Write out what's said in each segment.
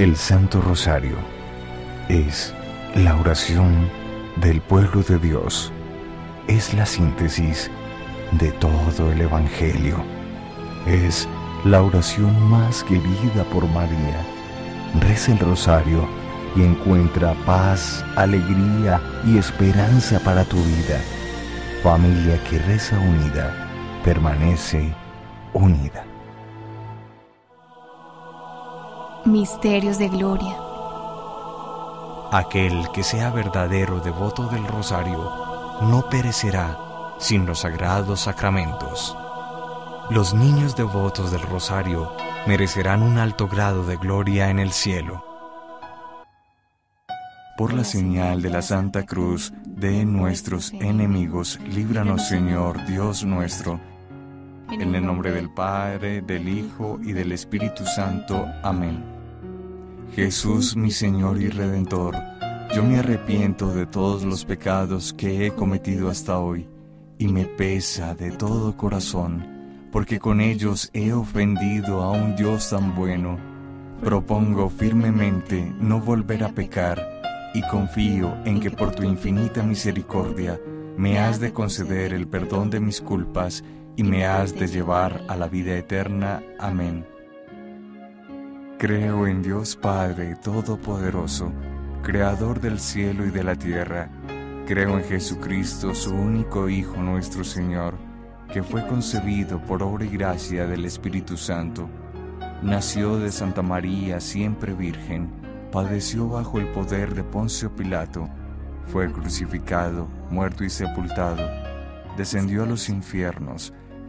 El Santo Rosario es la oración del pueblo de Dios. Es la síntesis de todo el Evangelio. Es la oración más querida por María. Reza el rosario y encuentra paz, alegría y esperanza para tu vida. Familia que reza unida, permanece unida. Misterios de Gloria. Aquel que sea verdadero devoto del rosario no perecerá sin los sagrados sacramentos. Los niños devotos del rosario merecerán un alto grado de gloria en el cielo. Por la señal de la Santa Cruz de nuestros enemigos, líbranos Señor Dios nuestro en el nombre del Padre, del Hijo y del Espíritu Santo. Amén. Jesús, mi Señor y Redentor, yo me arrepiento de todos los pecados que he cometido hasta hoy y me pesa de todo corazón, porque con ellos he ofendido a un Dios tan bueno. Propongo firmemente no volver a pecar y confío en que por tu infinita misericordia me has de conceder el perdón de mis culpas y me has de llevar a la vida eterna. Amén. Creo en Dios Padre Todopoderoso, Creador del cielo y de la tierra. Creo en Jesucristo, su único Hijo nuestro Señor, que fue concebido por obra y gracia del Espíritu Santo. Nació de Santa María, siempre Virgen, padeció bajo el poder de Poncio Pilato, fue crucificado, muerto y sepultado, descendió a los infiernos,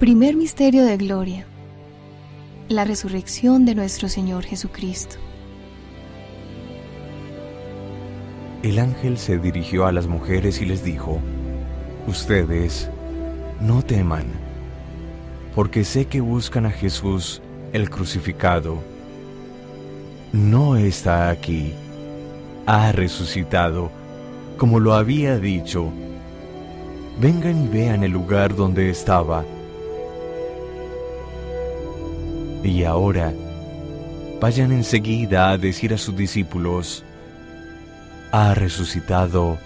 Primer misterio de gloria. La resurrección de nuestro Señor Jesucristo. El ángel se dirigió a las mujeres y les dijo, Ustedes no teman, porque sé que buscan a Jesús el crucificado. No está aquí, ha resucitado, como lo había dicho. Vengan y vean el lugar donde estaba y ahora, vayan enseguida a decir a sus discípulos, ha resucitado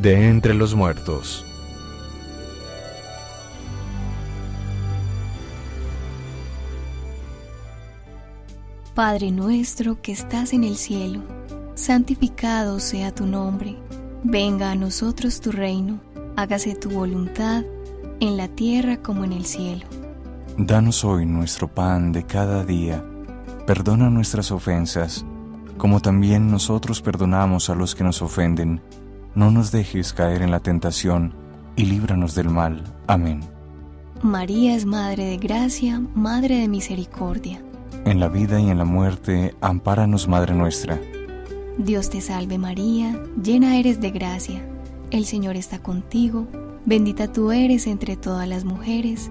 de entre los muertos. Padre nuestro que estás en el cielo, santificado sea tu nombre, venga a nosotros tu reino, hágase tu voluntad, en la tierra como en el cielo. Danos hoy nuestro pan de cada día. Perdona nuestras ofensas, como también nosotros perdonamos a los que nos ofenden. No nos dejes caer en la tentación, y líbranos del mal. Amén. María es Madre de Gracia, Madre de Misericordia. En la vida y en la muerte, ampáranos, Madre nuestra. Dios te salve María, llena eres de gracia. El Señor está contigo, bendita tú eres entre todas las mujeres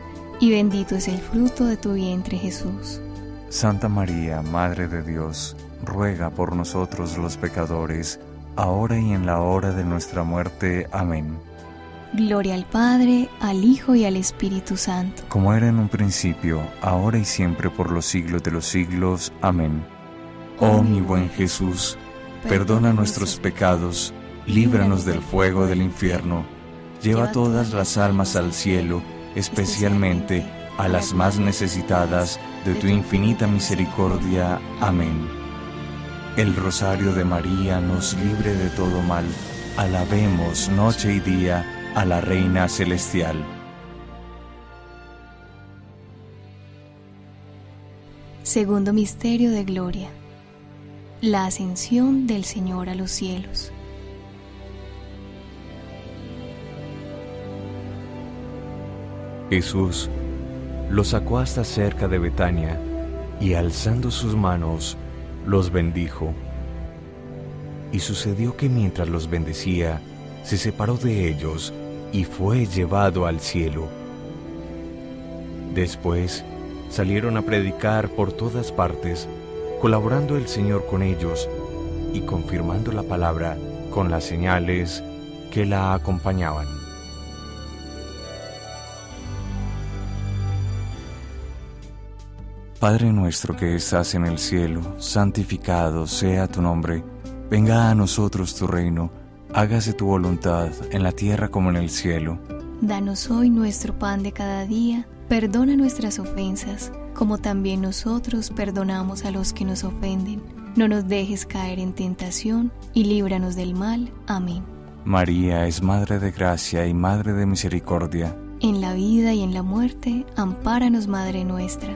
y bendito es el fruto de tu vientre Jesús. Santa María, Madre de Dios, ruega por nosotros los pecadores, ahora y en la hora de nuestra muerte. Amén. Gloria al Padre, al Hijo y al Espíritu Santo. Como era en un principio, ahora y siempre por los siglos de los siglos. Amén. Oh, oh mi buen Jesús, perdona nuestros pecados, líbranos del fuego del infierno, lleva todas las almas al cielo especialmente a las más necesitadas de tu infinita misericordia. Amén. El Rosario de María nos libre de todo mal. Alabemos noche y día a la Reina Celestial. Segundo Misterio de Gloria. La ascensión del Señor a los cielos. Jesús los sacó hasta cerca de Betania y alzando sus manos los bendijo. Y sucedió que mientras los bendecía, se separó de ellos y fue llevado al cielo. Después salieron a predicar por todas partes, colaborando el Señor con ellos y confirmando la palabra con las señales que la acompañaban. Padre nuestro que estás en el cielo, santificado sea tu nombre, venga a nosotros tu reino, hágase tu voluntad en la tierra como en el cielo. Danos hoy nuestro pan de cada día, perdona nuestras ofensas, como también nosotros perdonamos a los que nos ofenden. No nos dejes caer en tentación y líbranos del mal. Amén. María es Madre de Gracia y Madre de Misericordia. En la vida y en la muerte, ampáranos, Madre nuestra.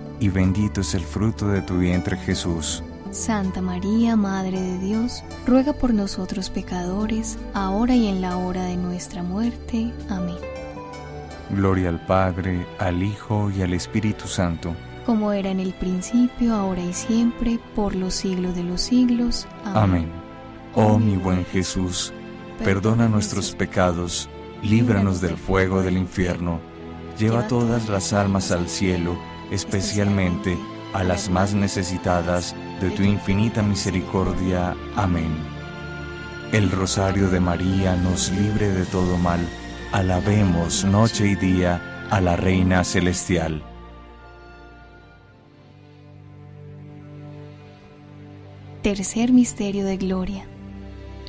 y bendito es el fruto de tu vientre Jesús. Santa María, Madre de Dios, ruega por nosotros pecadores, ahora y en la hora de nuestra muerte. Amén. Gloria al Padre, al Hijo y al Espíritu Santo. Como era en el principio, ahora y siempre, por los siglos de los siglos. Amén. Oh mi buen Jesús, perdona nuestros pecados, líbranos del fuego del infierno, lleva todas las almas al cielo especialmente a las más necesitadas de tu infinita misericordia. Amén. El Rosario de María nos libre de todo mal. Alabemos noche y día a la Reina Celestial. Tercer Misterio de Gloria.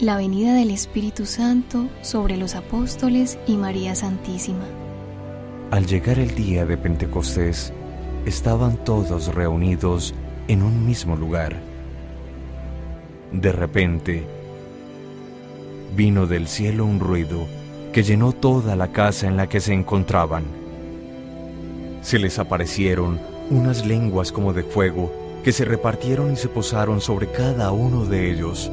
La venida del Espíritu Santo sobre los apóstoles y María Santísima. Al llegar el día de Pentecostés, estaban todos reunidos en un mismo lugar. De repente, vino del cielo un ruido que llenó toda la casa en la que se encontraban. Se les aparecieron unas lenguas como de fuego que se repartieron y se posaron sobre cada uno de ellos.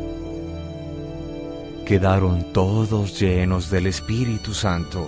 Quedaron todos llenos del Espíritu Santo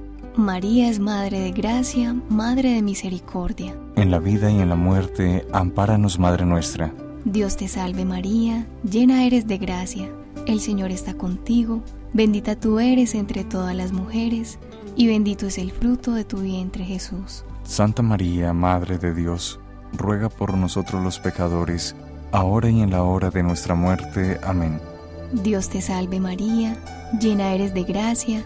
María es Madre de Gracia, Madre de Misericordia. En la vida y en la muerte, ampáranos, Madre nuestra. Dios te salve María, llena eres de gracia, el Señor está contigo, bendita tú eres entre todas las mujeres, y bendito es el fruto de tu vientre Jesús. Santa María, Madre de Dios, ruega por nosotros los pecadores, ahora y en la hora de nuestra muerte. Amén. Dios te salve María, llena eres de gracia,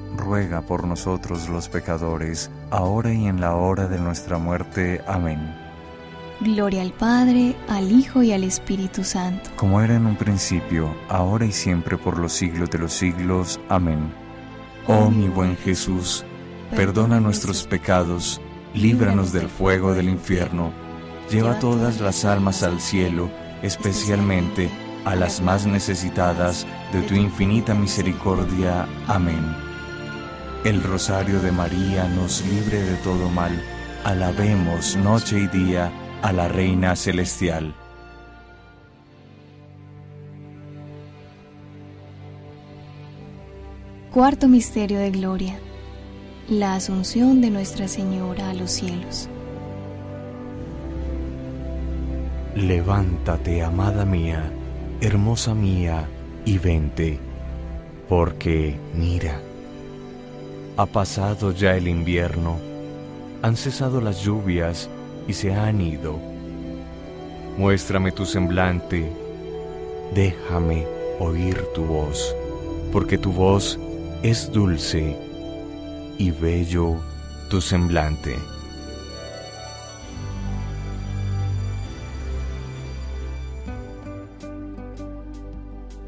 ruega por nosotros los pecadores, ahora y en la hora de nuestra muerte. Amén. Gloria al Padre, al Hijo y al Espíritu Santo. Como era en un principio, ahora y siempre por los siglos de los siglos. Amén. Oh mi buen Jesús, perdona nuestros pecados, líbranos del fuego del infierno, lleva todas las almas al cielo, especialmente a las más necesitadas de tu infinita misericordia. Amén. El rosario de María nos libre de todo mal. Alabemos noche y día a la Reina Celestial. Cuarto Misterio de Gloria. La Asunción de Nuestra Señora a los cielos. Levántate, amada mía, hermosa mía, y vente, porque mira ha pasado ya el invierno, han cesado las lluvias y se han ido. Muéstrame tu semblante, déjame oír tu voz, porque tu voz es dulce y bello tu semblante.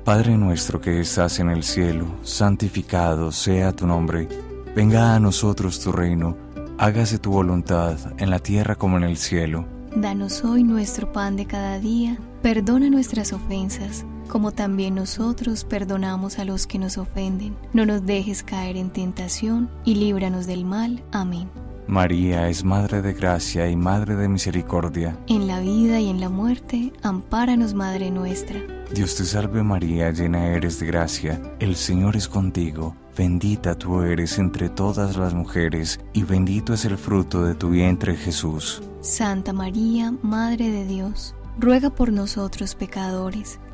Padre nuestro que estás en el cielo, santificado sea tu nombre Venga a nosotros tu reino, hágase tu voluntad en la tierra como en el cielo. Danos hoy nuestro pan de cada día, perdona nuestras ofensas, como también nosotros perdonamos a los que nos ofenden. No nos dejes caer en tentación y líbranos del mal. Amén. María es Madre de Gracia y Madre de Misericordia. En la vida y en la muerte, ampáranos, Madre nuestra. Dios te salve María, llena eres de gracia, el Señor es contigo, bendita tú eres entre todas las mujeres, y bendito es el fruto de tu vientre Jesús. Santa María, Madre de Dios, ruega por nosotros pecadores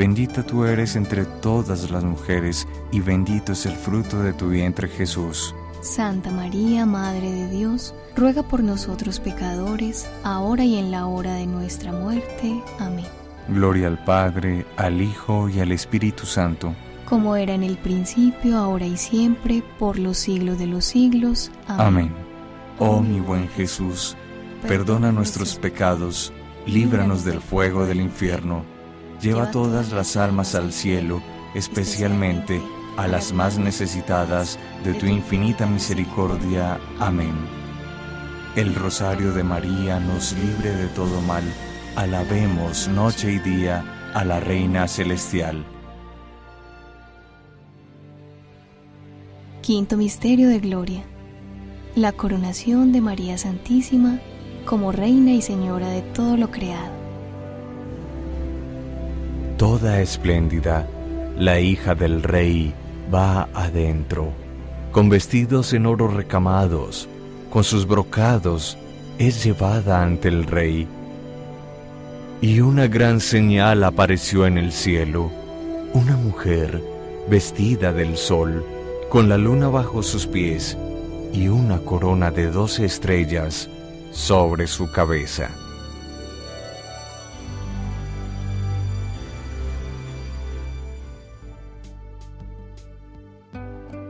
Bendita tú eres entre todas las mujeres, y bendito es el fruto de tu vientre Jesús. Santa María, Madre de Dios, ruega por nosotros pecadores, ahora y en la hora de nuestra muerte. Amén. Gloria al Padre, al Hijo y al Espíritu Santo. Como era en el principio, ahora y siempre, por los siglos de los siglos. Amén. Oh mi buen Jesús, perdona nuestros pecados, líbranos del fuego del infierno lleva todas las almas al cielo, especialmente a las más necesitadas de tu infinita misericordia. Amén. El Rosario de María nos libre de todo mal. Alabemos noche y día a la Reina Celestial. Quinto Misterio de Gloria. La coronación de María Santísima como Reina y Señora de todo lo creado toda espléndida, la hija del rey va adentro, con vestidos en oro recamados, con sus brocados, es llevada ante el rey. Y una gran señal apareció en el cielo, una mujer vestida del sol, con la luna bajo sus pies y una corona de doce estrellas sobre su cabeza.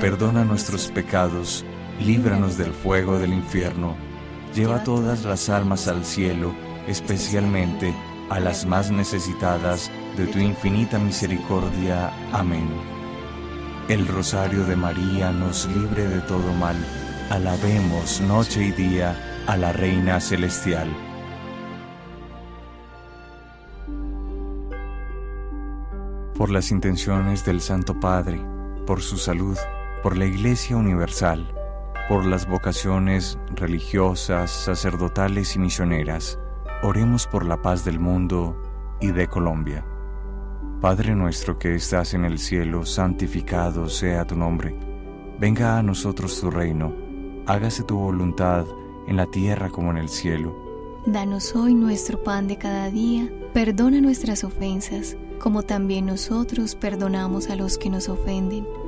perdona nuestros pecados, líbranos del fuego del infierno, lleva todas las almas al cielo, especialmente a las más necesitadas de tu infinita misericordia. Amén. El rosario de María nos libre de todo mal. Alabemos noche y día a la Reina Celestial. Por las intenciones del Santo Padre, por su salud, por la Iglesia Universal, por las vocaciones religiosas, sacerdotales y misioneras, oremos por la paz del mundo y de Colombia. Padre nuestro que estás en el cielo, santificado sea tu nombre. Venga a nosotros tu reino, hágase tu voluntad en la tierra como en el cielo. Danos hoy nuestro pan de cada día, perdona nuestras ofensas, como también nosotros perdonamos a los que nos ofenden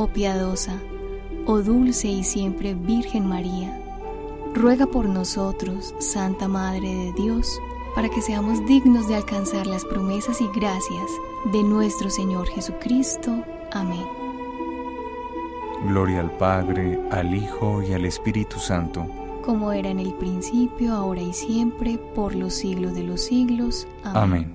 oh piadosa, oh dulce y siempre Virgen María, ruega por nosotros, Santa Madre de Dios, para que seamos dignos de alcanzar las promesas y gracias de nuestro Señor Jesucristo. Amén. Gloria al Padre, al Hijo y al Espíritu Santo, como era en el principio, ahora y siempre, por los siglos de los siglos. Amén. Amén.